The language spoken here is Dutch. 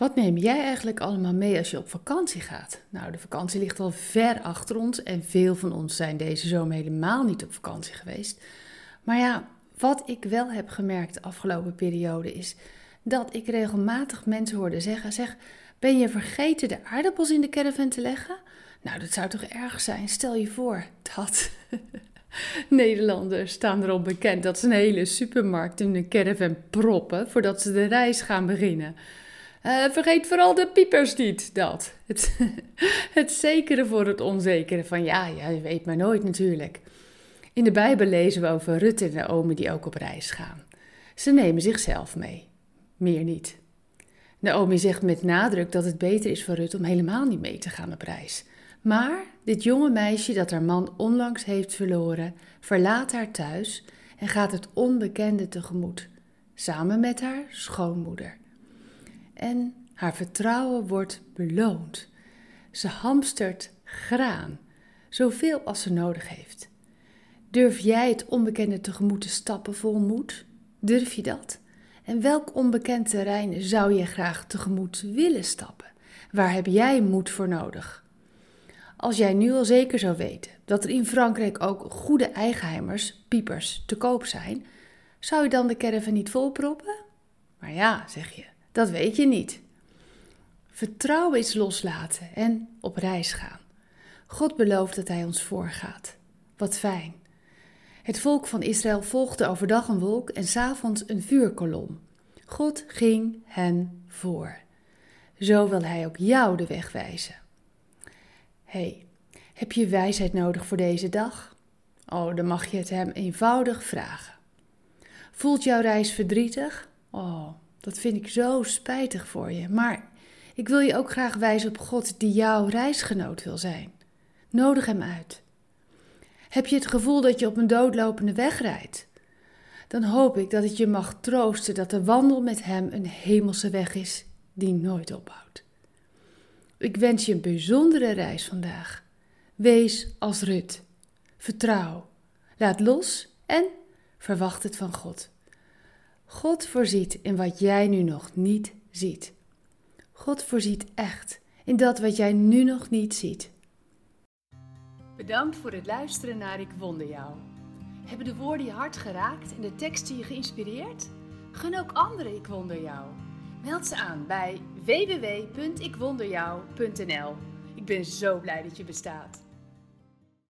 Wat neem jij eigenlijk allemaal mee als je op vakantie gaat? Nou, de vakantie ligt al ver achter ons en veel van ons zijn deze zomer helemaal niet op vakantie geweest. Maar ja, wat ik wel heb gemerkt de afgelopen periode is dat ik regelmatig mensen hoorde zeggen: zeg, ben je vergeten de aardappels in de caravan te leggen? Nou, dat zou toch erg zijn? Stel je voor dat. Nederlanders staan erop bekend dat ze een hele supermarkt in een caravan proppen voordat ze de reis gaan beginnen. Uh, vergeet vooral de piepers niet, dat. Het, het zekere voor het onzekere van ja, ja, je weet maar nooit natuurlijk. In de Bijbel lezen we over Rut en Naomi die ook op reis gaan. Ze nemen zichzelf mee, meer niet. Naomi zegt met nadruk dat het beter is voor Rut om helemaal niet mee te gaan op reis. Maar dit jonge meisje dat haar man onlangs heeft verloren, verlaat haar thuis en gaat het onbekende tegemoet, samen met haar schoonmoeder. En haar vertrouwen wordt beloond. Ze hamstert graan, zoveel als ze nodig heeft. Durf jij het onbekende tegemoet te stappen vol moed? Durf je dat? En welk onbekend terrein zou je graag tegemoet willen stappen? Waar heb jij moed voor nodig? Als jij nu al zeker zou weten dat er in Frankrijk ook goede eigenheimers, piepers, te koop zijn, zou je dan de caravan niet volproppen? Maar ja, zeg je, dat weet je niet. Vertrouwen is loslaten en op reis gaan. God belooft dat Hij ons voorgaat. Wat fijn. Het volk van Israël volgde overdag een wolk en s'avonds een vuurkolom. God ging hen voor. Zo wil Hij ook jou de weg wijzen. hey, heb je wijsheid nodig voor deze dag? Oh, dan mag je het Hem eenvoudig vragen. Voelt jouw reis verdrietig? Oh, dat vind ik zo spijtig voor je. Maar ik wil je ook graag wijzen op God die jouw reisgenoot wil zijn. Nodig Hem uit. Heb je het gevoel dat je op een doodlopende weg rijdt? Dan hoop ik dat het je mag troosten dat de wandel met Hem een hemelse weg is die nooit ophoudt. Ik wens je een bijzondere reis vandaag. Wees als Rut. Vertrouw. Laat los en verwacht het van God. God voorziet in wat jij nu nog niet ziet. God voorziet echt in dat wat jij nu nog niet ziet. Bedankt voor het luisteren naar Ik Wonder Jou. Hebben de woorden je hart geraakt en de teksten je geïnspireerd? Gun ook anderen Ik Wonder Jou. Meld ze aan bij www.ikwonderjou.nl. Ik ben zo blij dat je bestaat.